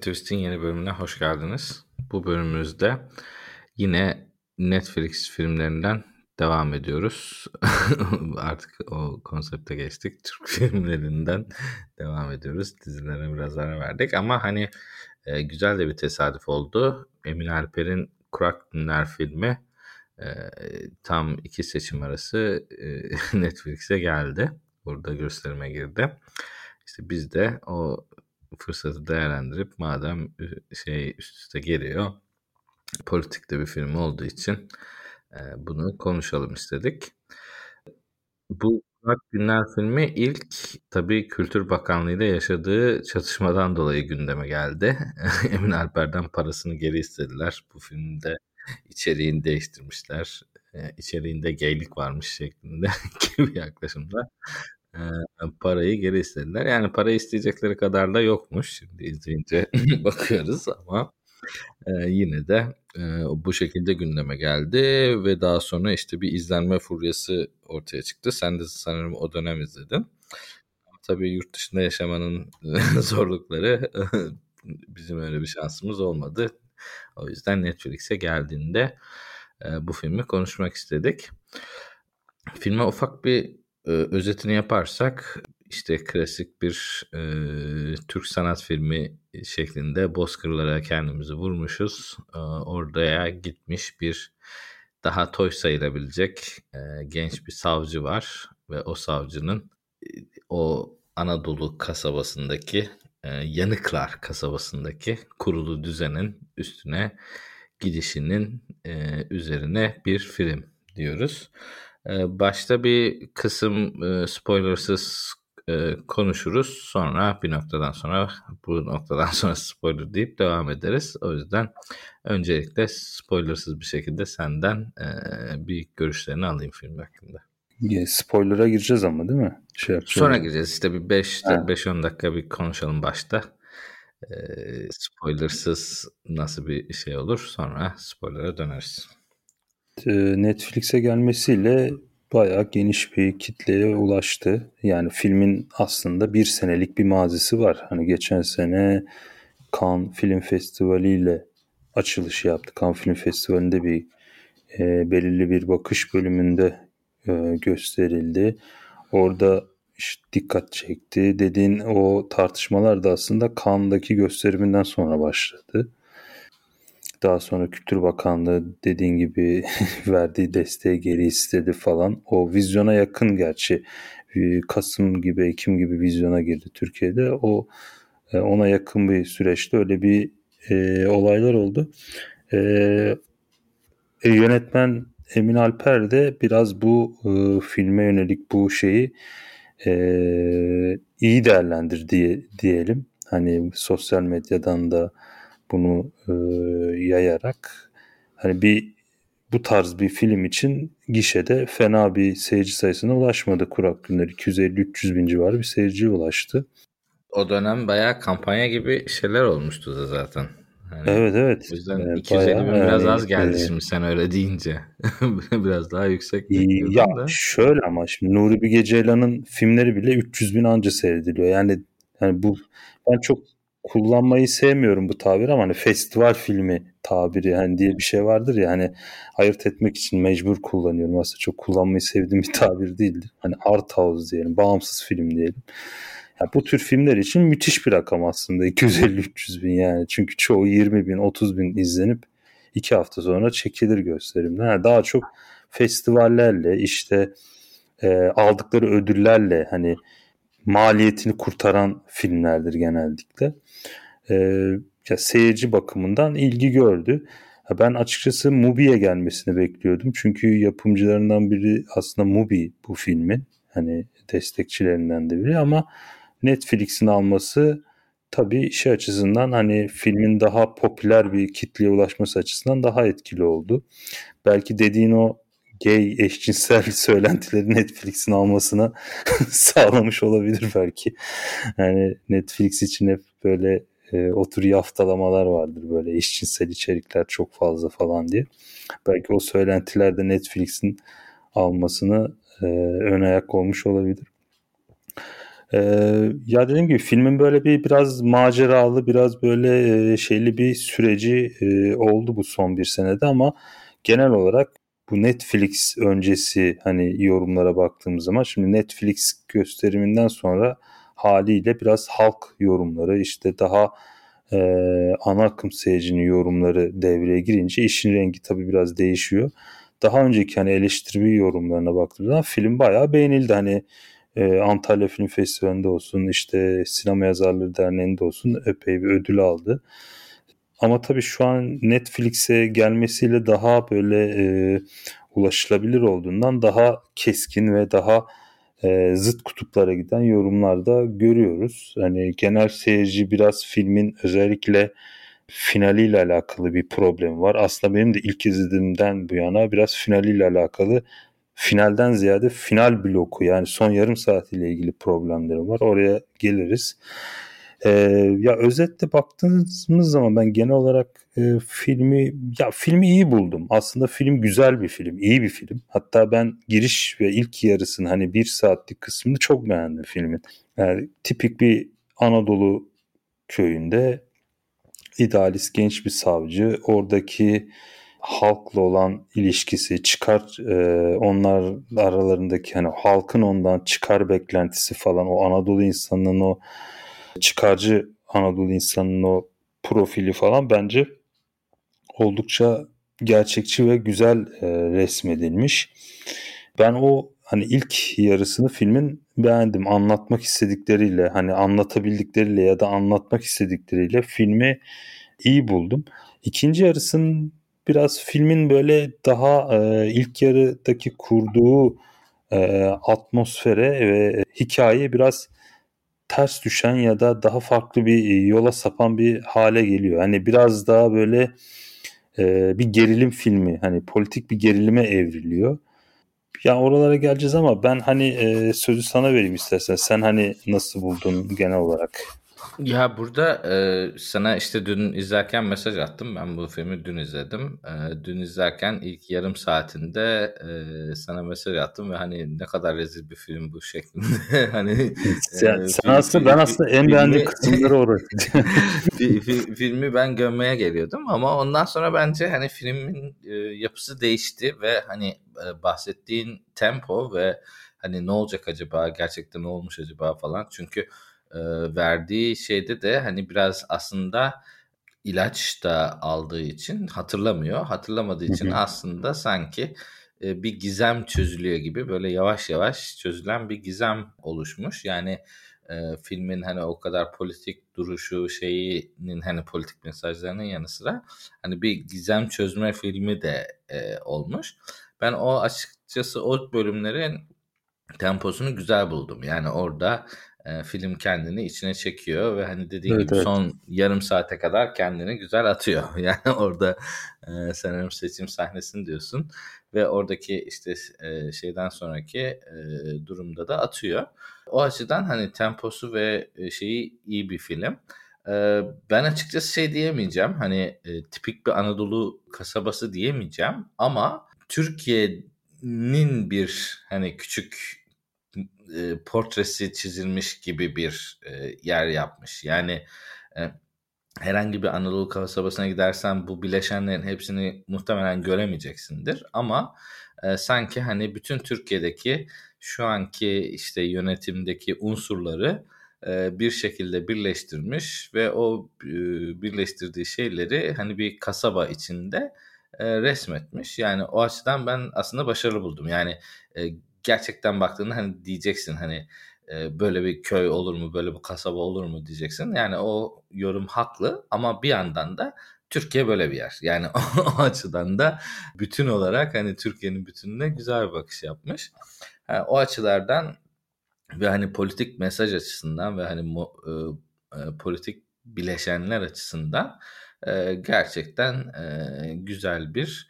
Twist'in yeni bölümüne hoş geldiniz. Bu bölümümüzde yine Netflix filmlerinden devam ediyoruz. Artık o konsepte geçtik. Türk filmlerinden devam ediyoruz. Dizilere biraz ara verdik ama hani e, güzel de bir tesadüf oldu. Emin Alper'in Kurak Dinler filmi e, tam iki seçim arası e, Netflix'e geldi. Burada gösterime girdi. İşte biz de o fırsatı değerlendirip madem şey üst üste geliyor politikte bir film olduğu için bunu konuşalım istedik. Bu Murat Günler filmi ilk tabii Kültür Bakanlığı ile yaşadığı çatışmadan dolayı gündeme geldi. Emin Alper'den parasını geri istediler. Bu filmde içeriğini değiştirmişler. İçeriğinde geylik varmış şeklinde gibi yaklaşımda parayı geri istediler. Yani para isteyecekleri kadar da yokmuş. Şimdi izleyince bakıyoruz ama e, yine de e, bu şekilde gündeme geldi ve daha sonra işte bir izlenme furyası ortaya çıktı. Sen de sanırım o dönem izledin. Tabii yurt dışında yaşamanın zorlukları bizim öyle bir şansımız olmadı. O yüzden Netflix'e geldiğinde e, bu filmi konuşmak istedik. Filme ufak bir e, özetini yaparsak işte klasik bir e, Türk sanat filmi şeklinde bozkırlara kendimizi vurmuşuz. E, oraya gitmiş bir daha toy sayılabilecek e, genç bir savcı var ve o savcının e, o Anadolu kasabasındaki e, Yanıklar kasabasındaki kurulu düzenin üstüne gidişinin e, üzerine bir film diyoruz. Başta bir kısım spoilersız konuşuruz. Sonra bir noktadan sonra bu noktadan sonra spoiler deyip devam ederiz. O yüzden öncelikle spoilersız bir şekilde senden bir görüşlerini alayım film hakkında. Spoiler'a gireceğiz ama değil mi? Şey Sonra gireceğiz. İşte bir 5-10 dakika bir konuşalım başta. Spoilersız nasıl bir şey olur sonra spoiler'a döneriz. Netflix'e gelmesiyle bayağı geniş bir kitleye ulaştı. Yani filmin aslında bir senelik bir mazisi var. Hani geçen sene Cannes Film Festivali ile açılış yaptı. Cannes Film Festivali'nde bir e, belirli bir bakış bölümünde e, gösterildi. Orada işte dikkat çekti. Dediğin o tartışmalar da aslında Cannes'daki gösteriminden sonra başladı. Daha sonra Kültür Bakanlığı dediğin gibi verdiği desteği geri istedi falan. O vizyona yakın gerçi Kasım gibi Ekim gibi vizyona girdi Türkiye'de. O e, ona yakın bir süreçte öyle bir e, olaylar oldu. E, e, yönetmen Emin Alper de biraz bu e, filme yönelik bu şeyi e, iyi değerlendir diye diyelim. Hani sosyal medyadan da bunu e, yayarak hani bir bu tarz bir film için gişede fena bir seyirci sayısına ulaşmadı Kurak Günler. 250-300 bin civarı bir seyirciye ulaştı. O dönem bayağı kampanya gibi şeyler olmuştu da zaten. Yani evet evet. O yüzden evet, 250 bin biraz yani, az geldi e, şimdi sen öyle deyince. biraz daha yüksek. Ya da. şöyle ama şimdi Nuri Bilge Ceylan'ın filmleri bile 300 bin anca seyrediliyor. Yani yani bu ben çok kullanmayı sevmiyorum bu tabir ama hani festival filmi tabiri hani diye bir şey vardır ya hani ayırt etmek için mecbur kullanıyorum. Aslında çok kullanmayı sevdiğim bir tabir değildir. Hani art house diyelim, bağımsız film diyelim. Yani bu tür filmler için müthiş bir rakam aslında 250-300 bin yani. Çünkü çoğu 20 bin, 30 bin izlenip iki hafta sonra çekilir gösterimden. Yani daha çok festivallerle işte e, aldıkları ödüllerle hani maliyetini kurtaran filmlerdir genellikle. E, ya seyirci bakımından ilgi gördü. Ben açıkçası Mubi'ye gelmesini bekliyordum. Çünkü yapımcılarından biri aslında Mubi bu filmin. Hani destekçilerinden de biri ama Netflix'in alması tabii işi açısından hani filmin daha popüler bir kitleye ulaşması açısından daha etkili oldu. Belki dediğin o gay eşcinsel söylentileri Netflix'in almasına sağlamış olabilir belki. Yani Netflix için hep böyle e, otur yaftalamalar vardır böyle eşcinsel içerikler çok fazla falan diye. Belki o söylentiler de Netflix'in almasını e, ön ayak olmuş olabilir. Ee, ya dediğim gibi filmin böyle bir biraz maceralı, biraz böyle e, şeyli bir süreci e, oldu bu son bir senede ama genel olarak bu Netflix öncesi hani yorumlara baktığımız zaman şimdi Netflix gösteriminden sonra haliyle biraz halk yorumları işte daha e, ana akım seyircinin yorumları devreye girince işin rengi tabii biraz değişiyor. Daha önceki hani eleştiri yorumlarına baktığımda film bayağı beğenildi. Hani e, Antalya Film Festivali'nde olsun işte Sinema Yazarları Derneği'nde olsun epey bir ödül aldı. Ama tabii şu an Netflix'e gelmesiyle daha böyle e, ulaşılabilir olduğundan daha keskin ve daha e, zıt kutuplara giden yorumlarda görüyoruz. Hani genel seyirci biraz filmin özellikle finaliyle alakalı bir problem var. Aslında benim de ilk izlediğimden bu yana biraz finaliyle alakalı finalden ziyade final bloku yani son yarım saatiyle ilgili problemlerim var. Oraya geliriz. Ee, ya özetle baktığımız zaman ben genel olarak e, filmi ya filmi iyi buldum. Aslında film güzel bir film, iyi bir film. Hatta ben giriş ve ilk yarısını hani bir saatlik kısmını çok beğendim filmin. Yani tipik bir Anadolu köyünde idealist genç bir savcı oradaki halkla olan ilişkisi, çıkar e, onlar aralarındaki hani halkın ondan çıkar beklentisi falan o Anadolu insanının o çıkarcı Anadolu insanının o profili falan bence oldukça gerçekçi ve güzel e, resmedilmiş. Ben o hani ilk yarısını filmin beğendim. Anlatmak istedikleriyle hani anlatabildikleriyle ya da anlatmak istedikleriyle filmi iyi buldum. İkinci yarısının biraz filmin böyle daha e, ilk yarıdaki kurduğu e, atmosfere ve hikaye biraz ters düşen ya da daha farklı bir yola sapan bir hale geliyor. Hani biraz daha böyle e, bir gerilim filmi hani politik bir gerilime evriliyor. Ya oralara geleceğiz ama ben hani e, sözü sana vereyim istersen. Sen hani nasıl buldun genel olarak? Ya burada e, sana işte dün izlerken mesaj attım. Ben bu filmi dün izledim. E, dün izlerken ilk yarım saatinde e, sana mesaj attım ve hani ne kadar rezil bir film bu şeklinde. hani sen, sen aslında ben aslında en beğendiğim kısımları orası. filmi ben gömmeye geliyordum ama ondan sonra bence hani filmin e, yapısı değişti ve hani e, bahsettiğin tempo ve hani ne olacak acaba gerçekten ne olmuş acaba falan çünkü e, verdiği şeyde de hani biraz aslında ilaç da aldığı için hatırlamıyor. Hatırlamadığı için aslında sanki e, bir gizem çözülüyor gibi böyle yavaş yavaş çözülen bir gizem oluşmuş. Yani e, filmin hani o kadar politik duruşu şeyinin hani politik mesajlarının yanı sıra hani bir gizem çözme filmi de e, olmuş. Ben o açıkçası o bölümlerin temposunu güzel buldum. Yani orada e, film kendini içine çekiyor ve hani dediğim evet, gibi evet. son yarım saate kadar kendini güzel atıyor. Yani orada e, sanırım seçim sahnesini diyorsun ve oradaki işte e, şeyden sonraki e, durumda da atıyor. O açıdan hani temposu ve e, şeyi iyi bir film. E, ben açıkçası şey diyemeyeceğim. Hani e, tipik bir Anadolu kasabası diyemeyeceğim ama Türkiye'nin bir hani küçük e, portresi çizilmiş gibi bir e, yer yapmış. Yani e, herhangi bir Anadolu kasabasına gidersen bu bileşenlerin hepsini muhtemelen göremeyeceksindir. Ama e, sanki hani bütün Türkiye'deki şu anki işte yönetimdeki unsurları e, bir şekilde birleştirmiş ve o e, birleştirdiği şeyleri hani bir kasaba içinde e, resmetmiş. Yani o açıdan ben aslında başarılı buldum. Yani e, gerçekten baktığında hani diyeceksin hani e, böyle bir köy olur mu böyle bir kasaba olur mu diyeceksin. Yani o yorum haklı ama bir yandan da Türkiye böyle bir yer. Yani o, açıdan da bütün olarak hani Türkiye'nin bütününe güzel bir bakış yapmış. Yani o açılardan ve hani politik mesaj açısından ve hani e, e, politik bileşenler açısından e, gerçekten e, güzel bir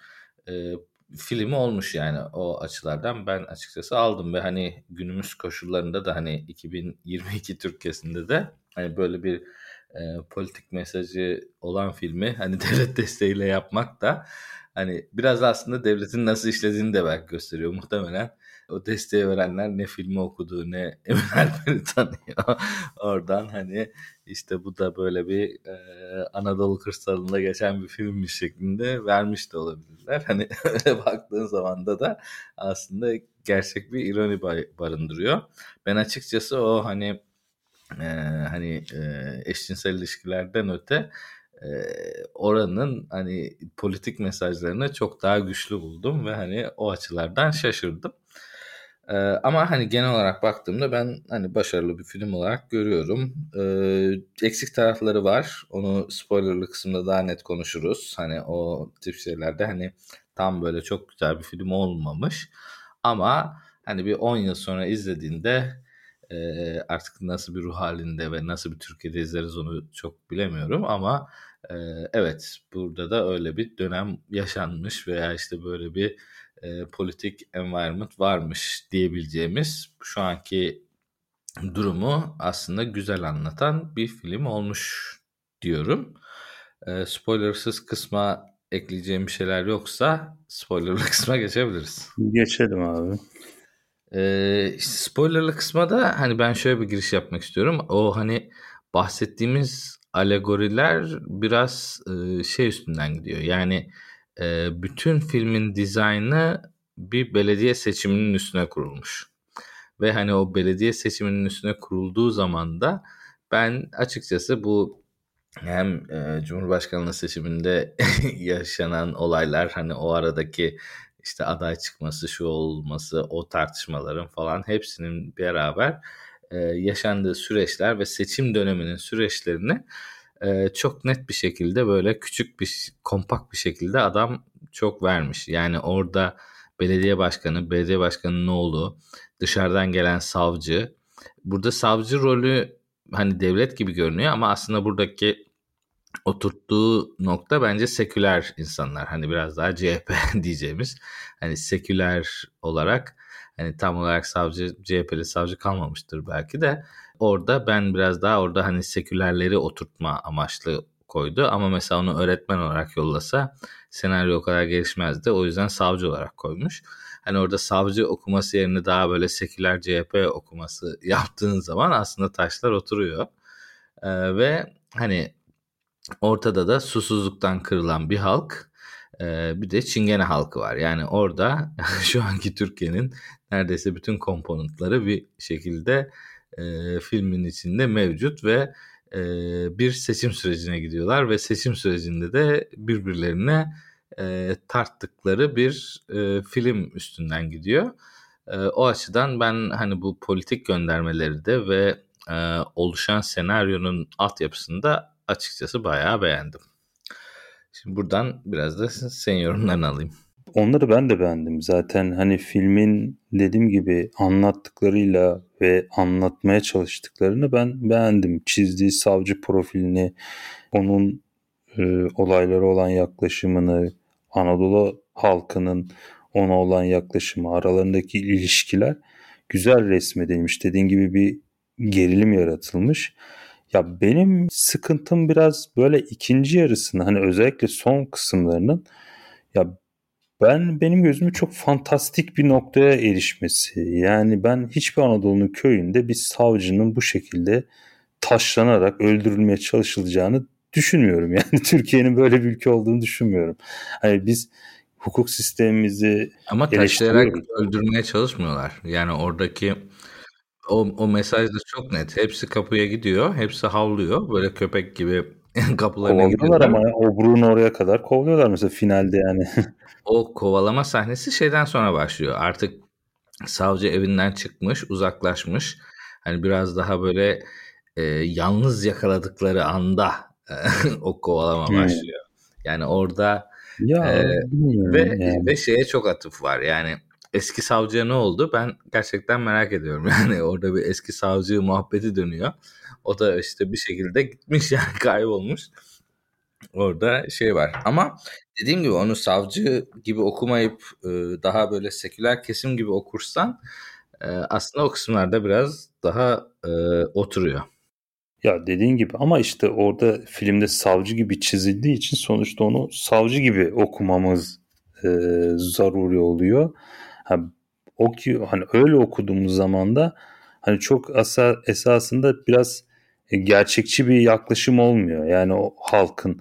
e, filmi olmuş yani o açılardan ben açıkçası aldım ve hani günümüz koşullarında da hani 2022 Türkiye'sinde de hani böyle bir e, politik mesajı olan filmi hani devlet desteğiyle yapmak da hani biraz aslında devletin nasıl işlediğini de belki gösteriyor muhtemelen. O desteği verenler ne filmi okudu ne Emin Alper'i tanıyor. Oradan hani işte bu da böyle bir e, Anadolu kırsalında geçen bir filmmiş şeklinde vermiş de olabilirler. Hani öyle baktığın zaman da da aslında gerçek bir ironi barındırıyor. Ben açıkçası o hani e, hani e, eşcinsel ilişkilerden öte e, oranın hani politik mesajlarını çok daha güçlü buldum ve hani o açılardan şaşırdım. Ee, ama hani genel olarak baktığımda ben hani başarılı bir film olarak görüyorum. Ee, eksik tarafları var. Onu spoilerlı kısımda daha net konuşuruz. Hani o tip şeylerde hani tam böyle çok güzel bir film olmamış. Ama hani bir 10 yıl sonra izlediğinde e, artık nasıl bir ruh halinde ve nasıl bir Türkiye'de izleriz onu çok bilemiyorum ama e, evet burada da öyle bir dönem yaşanmış veya işte böyle bir e, politik environment varmış diyebileceğimiz şu anki durumu aslında güzel anlatan bir film olmuş diyorum. E, spoilersız kısma ekleyeceğim bir şeyler yoksa spoilerlı kısma geçebiliriz. Geçelim abi. Ee, spoilerlı kısma da hani ben şöyle bir giriş yapmak istiyorum. O hani bahsettiğimiz alegoriler biraz e, şey üstünden gidiyor. Yani e, bütün filmin dizaynı bir belediye seçiminin üstüne kurulmuş. Ve hani o belediye seçiminin üstüne kurulduğu zaman da ben açıkçası bu hem e, Cumhurbaşkanlığı seçiminde yaşanan olaylar hani o aradaki işte aday çıkması, şu olması, o tartışmaların falan hepsinin beraber e, yaşandığı süreçler ve seçim döneminin süreçlerini e, çok net bir şekilde böyle küçük bir kompakt bir şekilde adam çok vermiş. Yani orada belediye başkanı, belediye başkanının oğlu, dışarıdan gelen savcı. Burada savcı rolü hani devlet gibi görünüyor ama aslında buradaki oturttuğu nokta bence seküler insanlar. Hani biraz daha CHP diyeceğimiz. Hani seküler olarak hani tam olarak savcı CHP'li savcı kalmamıştır belki de. Orada ben biraz daha orada hani sekülerleri oturtma amaçlı koydu. Ama mesela onu öğretmen olarak yollasa senaryo o kadar gelişmezdi. O yüzden savcı olarak koymuş. Hani orada savcı okuması yerine daha böyle seküler CHP okuması yaptığın zaman aslında taşlar oturuyor. Ee, ve hani Ortada da susuzluktan kırılan bir halk bir de Çingene halkı var. Yani orada şu anki Türkiye'nin neredeyse bütün komponentleri bir şekilde e, filmin içinde mevcut ve e, bir seçim sürecine gidiyorlar ve seçim sürecinde de birbirlerine e, tarttıkları bir e, film üstünden gidiyor. E, o açıdan ben hani bu politik göndermeleri de ve e, oluşan senaryonun altyapısında açıkçası bayağı beğendim. Şimdi buradan biraz da senin yorumlarını alayım. Onları ben de beğendim. Zaten hani filmin dediğim gibi anlattıklarıyla ve anlatmaya çalıştıklarını ben beğendim. Çizdiği savcı profilini, onun e, olaylara olan yaklaşımını, Anadolu halkının ona olan yaklaşımı, aralarındaki ilişkiler güzel resmedilmiş. Dediğin gibi bir gerilim yaratılmış. Ya benim sıkıntım biraz böyle ikinci yarısını hani özellikle son kısımlarının ya ben benim gözümü çok fantastik bir noktaya erişmesi. Yani ben hiçbir Anadolu'nun köyünde bir savcının bu şekilde taşlanarak öldürülmeye çalışılacağını düşünmüyorum. Yani Türkiye'nin böyle bir ülke olduğunu düşünmüyorum. Hani biz hukuk sistemimizi ama taşlayarak öldürmeye çalışmıyorlar. Yani oradaki o, o mesaj da çok net. Hepsi kapıya gidiyor. Hepsi havlıyor. Böyle köpek gibi kapılarına gidiyorlar. ama obruğun oraya kadar kovalıyorlar mesela finalde yani. o kovalama sahnesi şeyden sonra başlıyor. Artık savcı evinden çıkmış, uzaklaşmış. Hani biraz daha böyle e, yalnız yakaladıkları anda o kovalama hmm. başlıyor. Yani orada ya, e, ve, yani. ve şeye çok atıf var. Yani eski savcıya ne oldu? Ben gerçekten merak ediyorum. Yani orada bir eski savcı muhabbeti dönüyor. O da işte bir şekilde gitmiş yani kaybolmuş. Orada şey var. Ama dediğim gibi onu savcı gibi okumayıp e, daha böyle seküler kesim gibi okursan e, aslında o kısımlarda biraz daha e, oturuyor. Ya dediğin gibi ama işte orada filmde savcı gibi çizildiği için sonuçta onu savcı gibi okumamız e, zaruri oluyor. Ha, o ki hani öyle okuduğumuz zaman da hani çok asa, esasında biraz e, gerçekçi bir yaklaşım olmuyor. Yani o halkın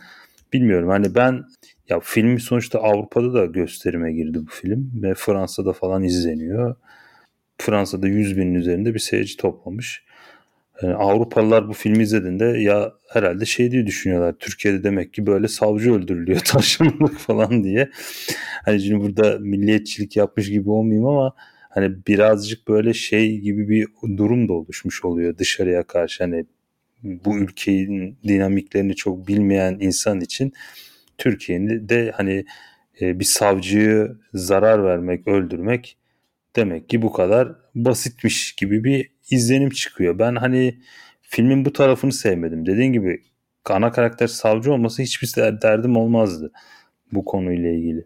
bilmiyorum hani ben ya film sonuçta Avrupa'da da gösterime girdi bu film ve Fransa'da falan izleniyor. Fransa'da 100 binin üzerinde bir seyirci toplamış. Yani Avrupalılar bu filmi izlediğinde ya herhalde şey diye düşünüyorlar. Türkiye'de demek ki böyle savcı öldürülüyor taşımlık falan diye. Hani şimdi burada milliyetçilik yapmış gibi olmayayım ama hani birazcık böyle şey gibi bir durum da oluşmuş oluyor dışarıya karşı. Hani bu ülkenin dinamiklerini çok bilmeyen insan için Türkiye'nin de hani e, bir savcıyı zarar vermek, öldürmek demek ki bu kadar basitmiş gibi bir izlenim çıkıyor. Ben hani filmin bu tarafını sevmedim. Dediğin gibi ana karakter savcı olması hiçbir derdim olmazdı bu konuyla ilgili.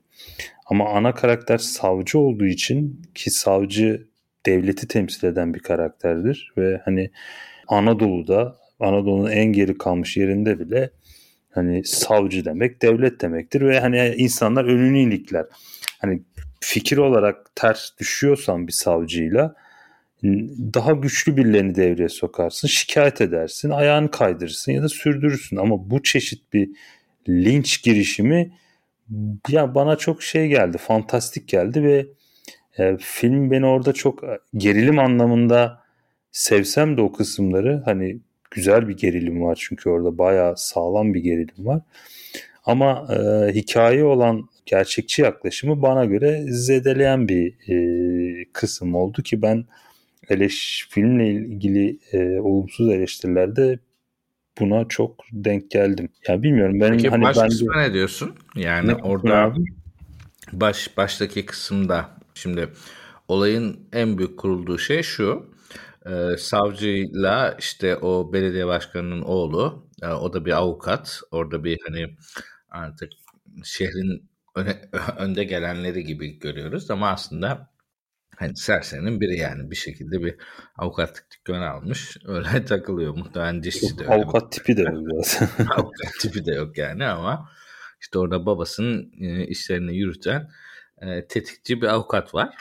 Ama ana karakter savcı olduğu için ki savcı devleti temsil eden bir karakterdir ve hani Anadolu'da Anadolu'nun en geri kalmış yerinde bile hani savcı demek devlet demektir ve hani insanlar önünü ilikler. Hani fikir olarak ters düşüyorsan bir savcıyla daha güçlü birilerini devreye sokarsın, şikayet edersin, ayağını kaydırırsın ya da sürdürürsün. Ama bu çeşit bir linç girişimi ya bana çok şey geldi, fantastik geldi ve e, film beni orada çok e, gerilim anlamında sevsem de o kısımları hani güzel bir gerilim var çünkü orada bayağı sağlam bir gerilim var. Ama e, hikaye olan gerçekçi yaklaşımı bana göre zedeleyen bir e, kısım oldu ki ben eleş filmle ilgili e, olumsuz eleştirilerde buna çok denk geldim. Ya yani bilmiyorum benim Peki hani baş ben kısmı ne diyorsun? Yani ne, orada baş baştaki kısımda şimdi olayın en büyük kurulduğu şey şu. E, savcıyla işte o belediye başkanının oğlu, e, o da bir avukat. Orada bir hani artık şehrin öne, önde gelenleri gibi görüyoruz ama aslında hani serserinin biri yani bir şekilde bir avukatlık dükkanı almış. Öyle takılıyor. Muhtemelen dişçi de öyle. Avukat tipi de yok biraz. avukat tipi de yok yani ama işte orada babasının e, işlerini yürüten e, tetikçi bir avukat var.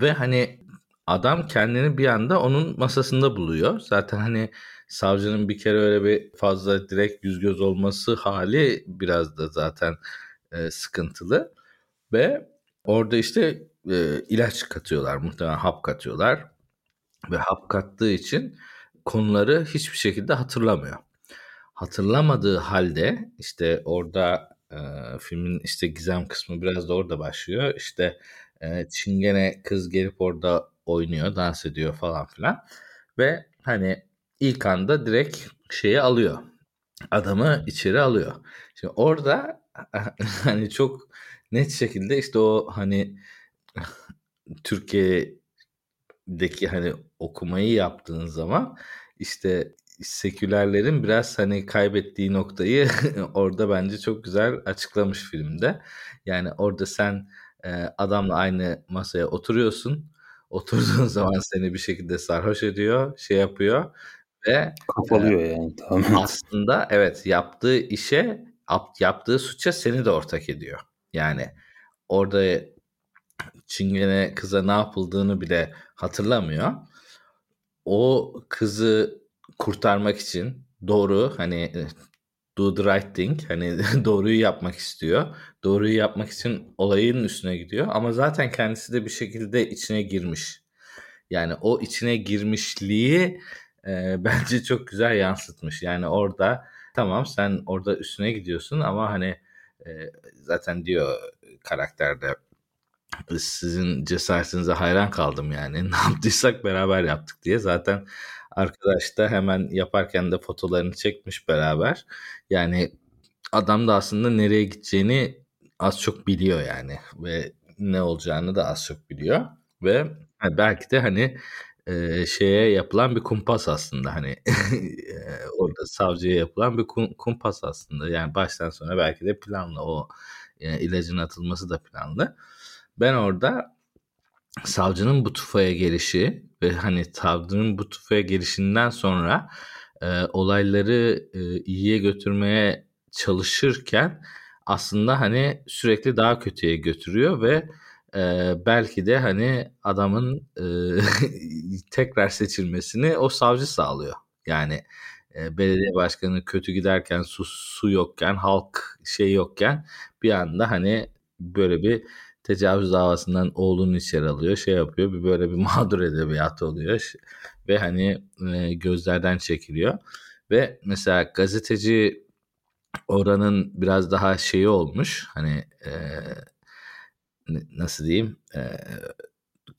Ve hani adam kendini bir anda onun masasında buluyor. Zaten hani savcının bir kere öyle bir fazla direkt yüz göz olması hali biraz da zaten e, sıkıntılı. Ve orada işte e, ilaç katıyorlar muhtemelen hap katıyorlar. Ve hap kattığı için konuları hiçbir şekilde hatırlamıyor. Hatırlamadığı halde işte orada e, filmin işte gizem kısmı biraz da orada başlıyor. İşte e, çingene kız gelip orada oynuyor, dans ediyor falan filan. Ve hani ilk anda direkt şeyi alıyor. Adamı içeri alıyor. Şimdi orada hani çok net şekilde işte o hani Türkiye'deki hani okumayı yaptığın zaman işte sekülerlerin biraz hani kaybettiği noktayı orada bence çok güzel açıklamış filmde. Yani orada sen e, adamla aynı masaya oturuyorsun. Oturduğun zaman seni bir şekilde sarhoş ediyor, şey yapıyor ve kafalıyor e, yani tamam. Aslında evet yaptığı işe yaptığı suça seni de ortak ediyor. Yani orada Çingene kıza ne yapıldığını bile hatırlamıyor. O kızı kurtarmak için doğru hani do the right thing hani doğruyu yapmak istiyor. Doğruyu yapmak için olayın üstüne gidiyor ama zaten kendisi de bir şekilde içine girmiş. Yani o içine girmişliği e, bence çok güzel yansıtmış. Yani orada tamam sen orada üstüne gidiyorsun ama hani e, zaten diyor karakterde sizin cesaretinize hayran kaldım yani. Ne yaptıysak beraber yaptık diye. Zaten arkadaş da hemen yaparken de fotolarını çekmiş beraber. Yani adam da aslında nereye gideceğini az çok biliyor yani ve ne olacağını da az çok biliyor ve belki de hani e, şeye yapılan bir kumpas aslında hani orada savcıya yapılan bir kumpas aslında yani baştan sona belki de planlı o yani ilacın atılması da planlı. Ben orada savcının bu tufaya gelişi ve hani savcının bu tufaya gelişinden sonra e, olayları e, iyiye götürmeye çalışırken aslında hani sürekli daha kötüye götürüyor ve e, belki de hani adamın e, tekrar seçilmesini o savcı sağlıyor. Yani e, belediye başkanı kötü giderken su, su yokken halk şey yokken bir anda hani böyle bir tecavüz davasından oğlunu içeri alıyor şey yapıyor bir böyle bir mağdur edebiyatı oluyor ve hani e, gözlerden çekiliyor. Ve mesela gazeteci oranın biraz daha şeyi olmuş hani e, nasıl diyeyim e,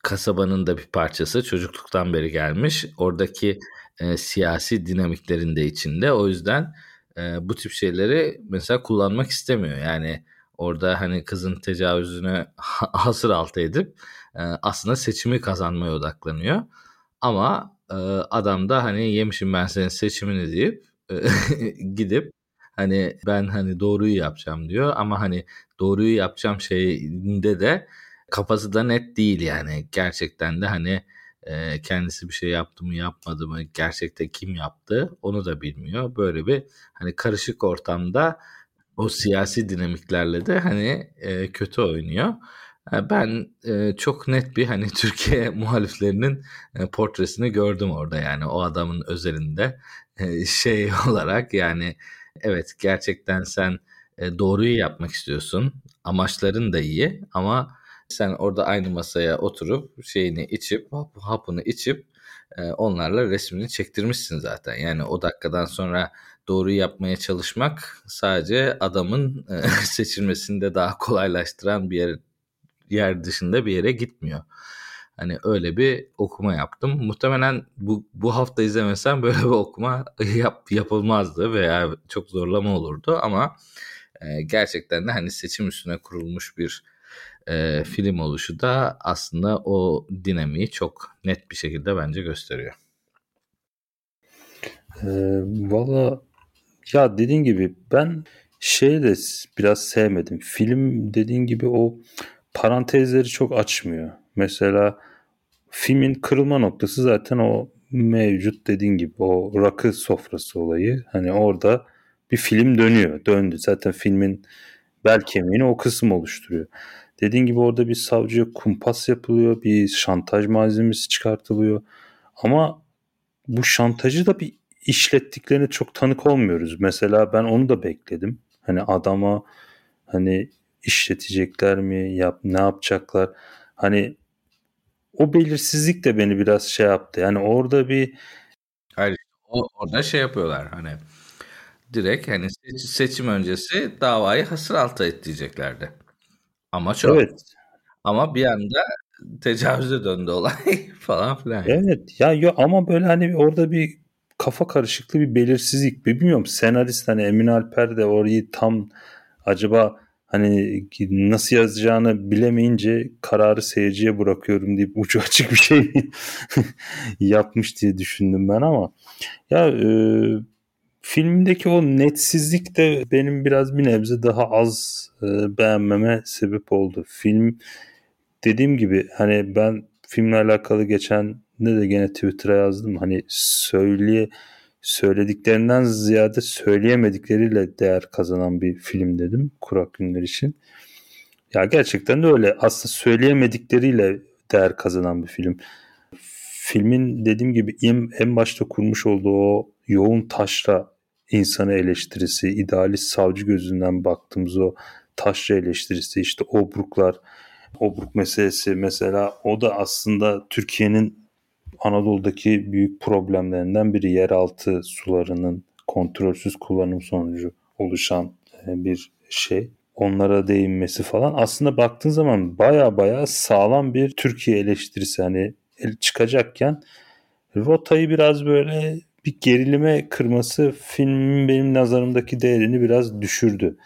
kasabanın da bir parçası çocukluktan beri gelmiş. Oradaki e, siyasi dinamiklerin de içinde. O yüzden e, bu tip şeyleri mesela kullanmak istemiyor. Yani orada hani kızın tecavüzünü hasır altı edip e, aslında seçimi kazanmaya odaklanıyor. Ama e, adam da hani yemişim ben senin seçimini deyip e, gidip hani ben hani doğruyu yapacağım diyor. Ama hani doğruyu yapacağım şeyinde de kafası da net değil yani. Gerçekten de hani e, kendisi bir şey yaptı mı yapmadı mı gerçekte kim yaptı onu da bilmiyor. Böyle bir hani karışık ortamda o siyasi dinamiklerle de hani e, kötü oynuyor. Ben e, çok net bir hani Türkiye muhaliflerinin e, portresini gördüm orada yani o adamın özelinde e, şey olarak yani evet gerçekten sen e, doğruyu yapmak istiyorsun amaçların da iyi ama sen orada aynı masaya oturup şeyini içip hapını içip e, onlarla resmini çektirmişsin zaten yani o dakikadan sonra doğru yapmaya çalışmak sadece adamın e, seçilmesini de daha kolaylaştıran bir yer, yer dışında bir yere gitmiyor. Hani öyle bir okuma yaptım. Muhtemelen bu, bu hafta izlemesem böyle bir okuma yap, yapılmazdı veya çok zorlama olurdu ama e, gerçekten de hani seçim üstüne kurulmuş bir e, film oluşu da aslında o dinamiği çok net bir şekilde bence gösteriyor. E, Valla ya dediğin gibi ben şeyi de biraz sevmedim. Film dediğin gibi o parantezleri çok açmıyor. Mesela filmin kırılma noktası zaten o mevcut dediğin gibi o rakı sofrası olayı. Hani orada bir film dönüyor. Döndü. Zaten filmin bel kemiğini o kısım oluşturuyor. Dediğin gibi orada bir savcıya kumpas yapılıyor. Bir şantaj malzemesi çıkartılıyor. Ama bu şantajı da bir işlettiklerine çok tanık olmuyoruz. Mesela ben onu da bekledim. Hani adama hani işletecekler mi, yap ne yapacaklar? Hani o belirsizlik de beni biraz şey yaptı. Yani orada bir Hayır, o, orada şey yapıyorlar hani direkt hani seçim öncesi davayı hasır altı et diyeceklerdi. Ama çok. Evet. Ama bir anda tecavüze döndü olay falan filan. Evet ya yo, ama böyle hani orada bir kafa karışıklığı bir belirsizlik. Bilmiyorum senarist hani Emin Alper de orayı tam acaba hani nasıl yazacağını bilemeyince kararı seyirciye bırakıyorum deyip ucu açık bir şey yapmış diye düşündüm ben ama ya e, filmdeki o netsizlik de benim biraz bir nebze daha az e, beğenmeme sebep oldu. Film dediğim gibi hani ben filmle alakalı geçen ne de gene Twitter'a yazdım. Hani söyleye söylediklerinden ziyade söyleyemedikleriyle değer kazanan bir film dedim Kurak Günler için. Ya gerçekten de öyle. Aslında söyleyemedikleriyle değer kazanan bir film. Filmin dediğim gibi en, en başta kurmuş olduğu o yoğun taşra insanı eleştirisi, idealist savcı gözünden baktığımız o taşra eleştirisi, işte obruklar, obruk meselesi mesela o da aslında Türkiye'nin Anadolu'daki büyük problemlerinden biri yeraltı sularının kontrolsüz kullanım sonucu oluşan e, bir şey. Onlara değinmesi falan. Aslında baktığın zaman baya baya sağlam bir Türkiye eleştirisi hani çıkacakken rotayı biraz böyle bir gerilime kırması filmin benim nazarımdaki değerini biraz düşürdü.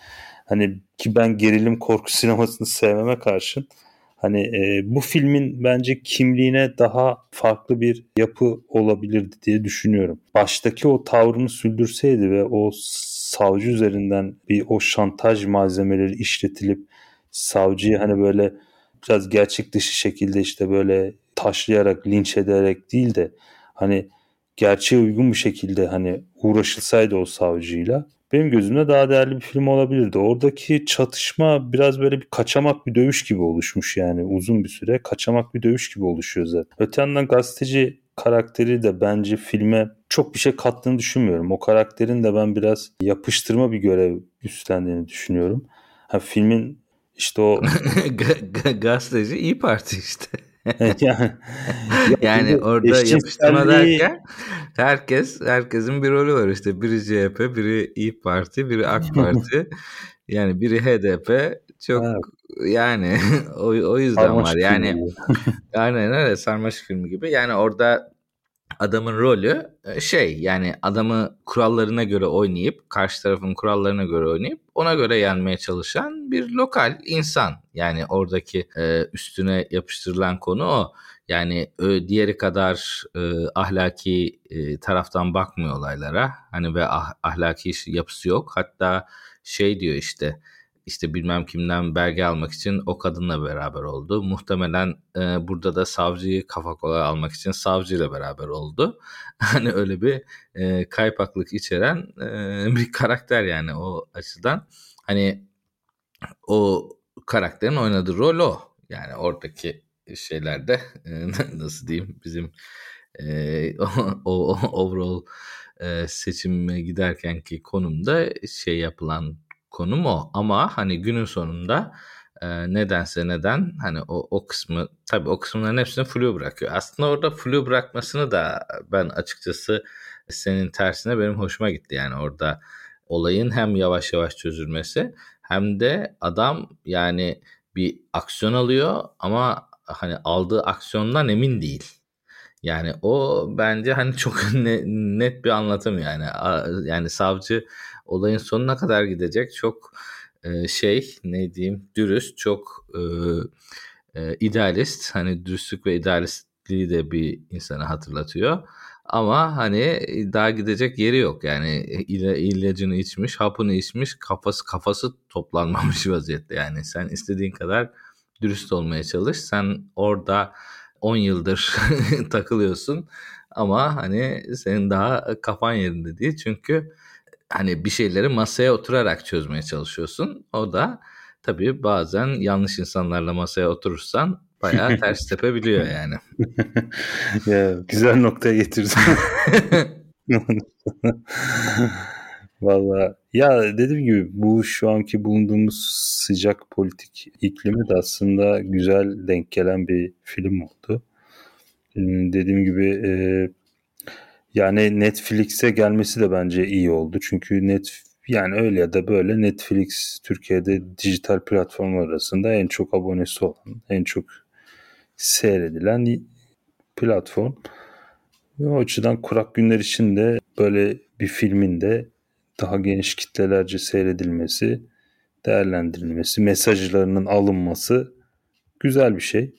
Hani ki ben gerilim korku sinemasını sevmeme karşın Hani e, bu filmin bence kimliğine daha farklı bir yapı olabilirdi diye düşünüyorum. Baştaki o tavrını sürdürseydi ve o savcı üzerinden bir o şantaj malzemeleri işletilip savcıyı hani böyle biraz gerçek dışı şekilde işte böyle taşlayarak, linç ederek değil de hani gerçeğe uygun bir şekilde hani uğraşılsaydı o savcıyla benim gözümde daha değerli bir film olabilirdi. Oradaki çatışma biraz böyle bir kaçamak bir dövüş gibi oluşmuş yani uzun bir süre kaçamak bir dövüş gibi oluşuyor zaten. Öte yandan gazeteci karakteri de bence filme çok bir şey kattığını düşünmüyorum. O karakterin de ben biraz yapıştırma bir görev üstlendiğini düşünüyorum. Ha, filmin işte o gazeteci iyi Parti işte. yani, yani orada yapıştırma derken herkes herkesin bir rolü var işte biri CHP, biri İyi Parti, biri AK Parti. yani biri HDP çok evet. yani o, o yüzden sarmaşık var. Yani aynen öyle sarmaşık filmi gibi. Yani orada adamın rolü e, şey yani adamı kurallarına göre oynayıp karşı tarafın kurallarına göre oynayıp ona göre yenmeye çalışan bir lokal insan. Yani oradaki e, üstüne yapıştırılan konu o. Yani ö, diğeri kadar e, ahlaki e, taraftan bakmıyor olaylara. Hani ve ah, ahlaki yapısı yok. Hatta şey diyor işte işte bilmem kimden belge almak için o kadınla beraber oldu. Muhtemelen e, burada da savcıyı kafa kolay almak için savcıyla beraber oldu. Hani öyle bir e, kaypaklık içeren e, bir karakter yani o açıdan. Hani o karakterin oynadığı rol o. Yani oradaki şeylerde e, nasıl diyeyim bizim e, o, o overall e, seçime giderken ki konumda şey yapılan konum o. Ama hani günün sonunda e, nedense neden hani o, o kısmı tabii o kısımların hepsini flu bırakıyor. Aslında orada flu bırakmasını da ben açıkçası senin tersine benim hoşuma gitti. Yani orada olayın hem yavaş yavaş çözülmesi hem de adam yani bir aksiyon alıyor ama hani aldığı aksiyondan emin değil. Yani o bence hani çok net bir anlatım yani. Yani savcı olayın sonuna kadar gidecek. Çok e, şey ne diyeyim dürüst, çok e, e, idealist. Hani dürüstlük ve idealistliği de bir insana hatırlatıyor. Ama hani daha gidecek yeri yok. Yani il, ilacını içmiş, hapını içmiş, kafası kafası toplanmamış vaziyette. Yani sen istediğin kadar dürüst olmaya çalış. Sen orada 10 yıldır takılıyorsun ama hani senin daha kafan yerinde değil. Çünkü hani bir şeyleri masaya oturarak çözmeye çalışıyorsun. O da tabii bazen yanlış insanlarla masaya oturursan bayağı ters tepebiliyor yani. ya güzel noktaya getirdin. Valla ya dediğim gibi bu şu anki bulunduğumuz sıcak politik iklimi de aslında güzel denk gelen bir film oldu. Dediğim gibi e, yani Netflix'e gelmesi de bence iyi oldu. Çünkü net yani öyle ya da böyle Netflix Türkiye'de dijital platformlar arasında en çok abonesi olan, en çok seyredilen platform. Ve o açıdan kurak günler için de böyle bir filmin de daha geniş kitlelerce seyredilmesi, değerlendirilmesi, mesajlarının alınması güzel bir şey.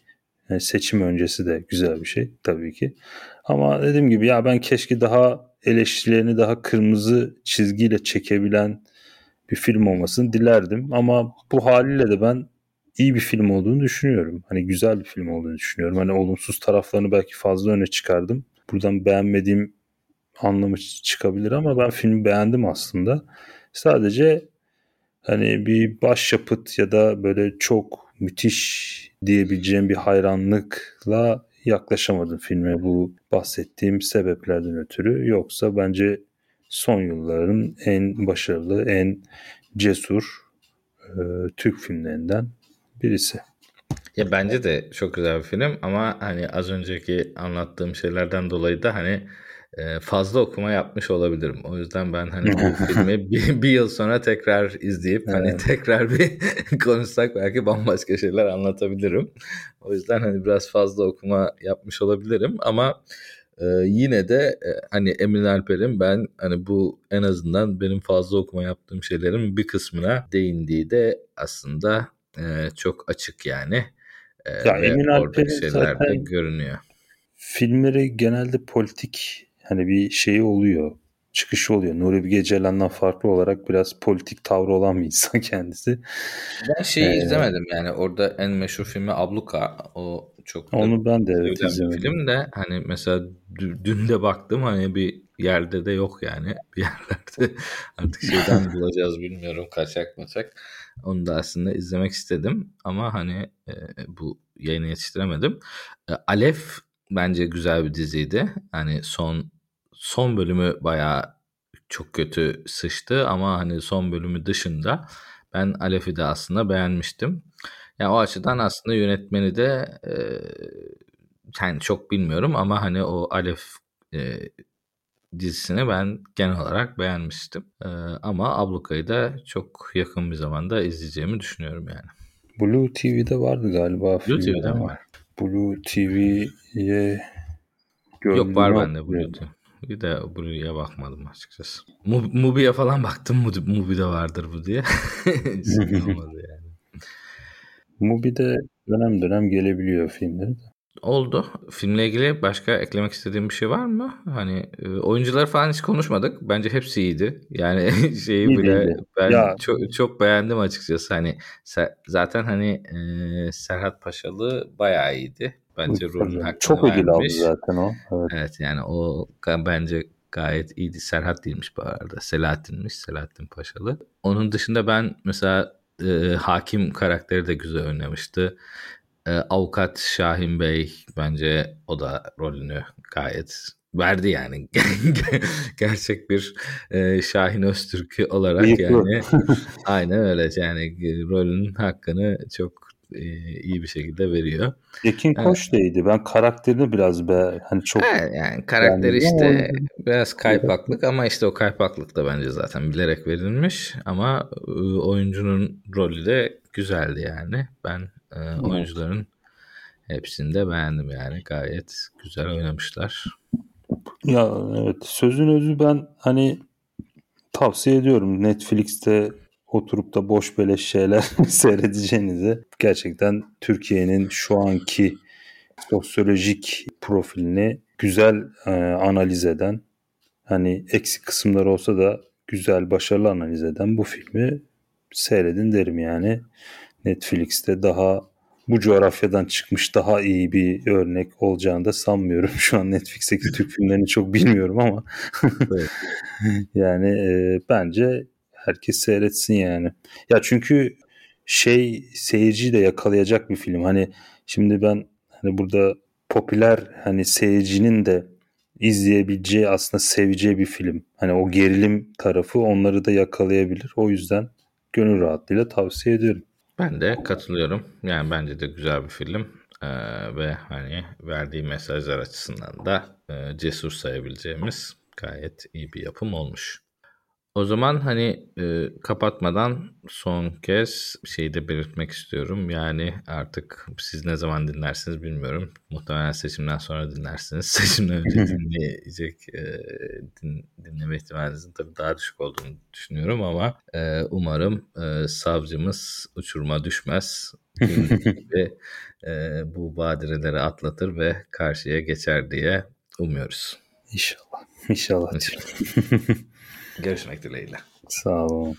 Yani seçim öncesi de güzel bir şey tabii ki. Ama dediğim gibi ya ben keşke daha eleştirilerini daha kırmızı çizgiyle çekebilen bir film olmasını dilerdim. Ama bu haliyle de ben iyi bir film olduğunu düşünüyorum. Hani güzel bir film olduğunu düşünüyorum. Hani olumsuz taraflarını belki fazla öne çıkardım. Buradan beğenmediğim anlamı çıkabilir ama ben filmi beğendim aslında. Sadece hani bir başyapıt ya da böyle çok müthiş diyebileceğim bir hayranlıkla yaklaşamadım filme bu bahsettiğim sebeplerden ötürü. Yoksa bence son yılların en başarılı, en cesur e, Türk filmlerinden birisi. Ya bence de çok güzel bir film ama hani az önceki anlattığım şeylerden dolayı da hani fazla okuma yapmış olabilirim. O yüzden ben hani bu filmi bir, bir yıl sonra tekrar izleyip hani evet. hani tekrar bir konuşsak belki bambaşka şeyler anlatabilirim. O yüzden hani biraz fazla okuma yapmış olabilirim ama e, yine de e, hani Emin Alper'in ben hani bu en azından benim fazla okuma yaptığım şeylerin bir kısmına değindiği de aslında e, çok açık yani. E, ya Emin Alper'in de görünüyor. Filmleri genelde politik hani bir şeyi oluyor. Çıkışı oluyor. Nuri Bilge Ceylan'dan farklı olarak biraz politik tavrı olan bir insan kendisi. Ben şeyi ee, izlemedim yani orada en meşhur filmi Abluka. O çok Onu ben de evet izlemedim. film de hani mesela dü- dün de baktım hani bir yerde de yok yani bir yerlerde artık şeyden bulacağız bilmiyorum kaçak maçak onu da aslında izlemek istedim ama hani e, bu yayını yetiştiremedim. E, Alev bence güzel bir diziydi hani son son bölümü bayağı çok kötü sıçtı ama hani son bölümü dışında ben Alef'i de aslında beğenmiştim. Yani o açıdan aslında yönetmeni de e, yani çok bilmiyorum ama hani o Alef e, dizisini ben genel olarak beğenmiştim. E, ama Abluka'yı da çok yakın bir zamanda izleyeceğimi düşünüyorum yani. Blue TV'de vardı galiba. Blue TV'de mi var? Blue TV'ye Yok var bende Blue TV. Bir de Blue'ya bakmadım açıkçası. Mub- Mubi'ye falan baktım. Mubi- Mubi'de vardır bu diye. Olmadı yani. Mubi'de dönem dönem gelebiliyor filmleri de. Oldu. Filmle ilgili başka eklemek istediğim bir şey var mı? Hani e, oyuncuları falan hiç konuşmadık. Bence hepsi iyiydi. Yani şeyi İyi bile ben Ya- çok çok beğendim açıkçası. Hani zaten hani e, Serhat Paşalı bayağı iyiydi. Bence rolün hakkını Çok ödül aldı zaten o. Evet. Evet yani o bence gayet iyiydi. Serhat değilmiş bu arada. Selahattin'miş. Selahattin Paşalı. Onun dışında ben mesela e, hakim karakteri de güzel oynamıştı. E, avukat Şahin Bey bence o da rolünü gayet verdi yani. Gerçek bir e, Şahin Öztürk'ü olarak Bıyıklı. yani aynen öyle yani rolünün hakkını çok e, iyi bir şekilde veriyor. Ekin Evet. Koç da iyiydi. Ben karakterini biraz be hani çok Evet, yani karakteri beğendim ama işte biraz kaypaklık ama işte o kaypaklık da bence zaten bilerek verilmiş ama e, oyuncunun rolü de güzeldi yani. Ben e, oyuncuların hepsini de beğendim yani. Gayet güzel oynamışlar. Ya evet sözün özü ben hani tavsiye ediyorum Netflix'te oturup da boş beleş şeyler seyredeceğinize gerçekten Türkiye'nin şu anki sosyolojik profilini güzel e, analiz eden hani eksik kısımlar olsa da güzel başarılı analiz eden bu filmi seyredin derim yani. Netflix'te daha bu coğrafyadan çıkmış daha iyi bir örnek olacağını da sanmıyorum. Şu an Netflix'teki Türk filmlerini çok bilmiyorum ama Evet. yani e, bence herkes seyretsin yani. Ya çünkü şey seyirciyi de yakalayacak bir film. Hani şimdi ben hani burada popüler hani seyircinin de izleyebileceği aslında seveceği bir film. Hani o gerilim tarafı onları da yakalayabilir. O yüzden gönül rahatlığıyla tavsiye ediyorum. Ben de katılıyorum. Yani bence de güzel bir film. Ee, ve hani verdiği mesajlar açısından da e, cesur sayabileceğimiz gayet iyi bir yapım olmuş. O zaman hani e, kapatmadan son kez şeyi de belirtmek istiyorum. Yani artık siz ne zaman dinlersiniz bilmiyorum. Muhtemelen seçimden sonra dinlersiniz. Seçimden önce dinleyecek e, din, dinleme ihtimalinizin tabii daha düşük olduğunu düşünüyorum ama e, umarım e, savcımız uçuruma düşmez. Gibi e, bu badireleri atlatır ve karşıya geçer diye umuyoruz. İnşallah. İnşallah. Görüşmek dileğiyle. Sağ olun.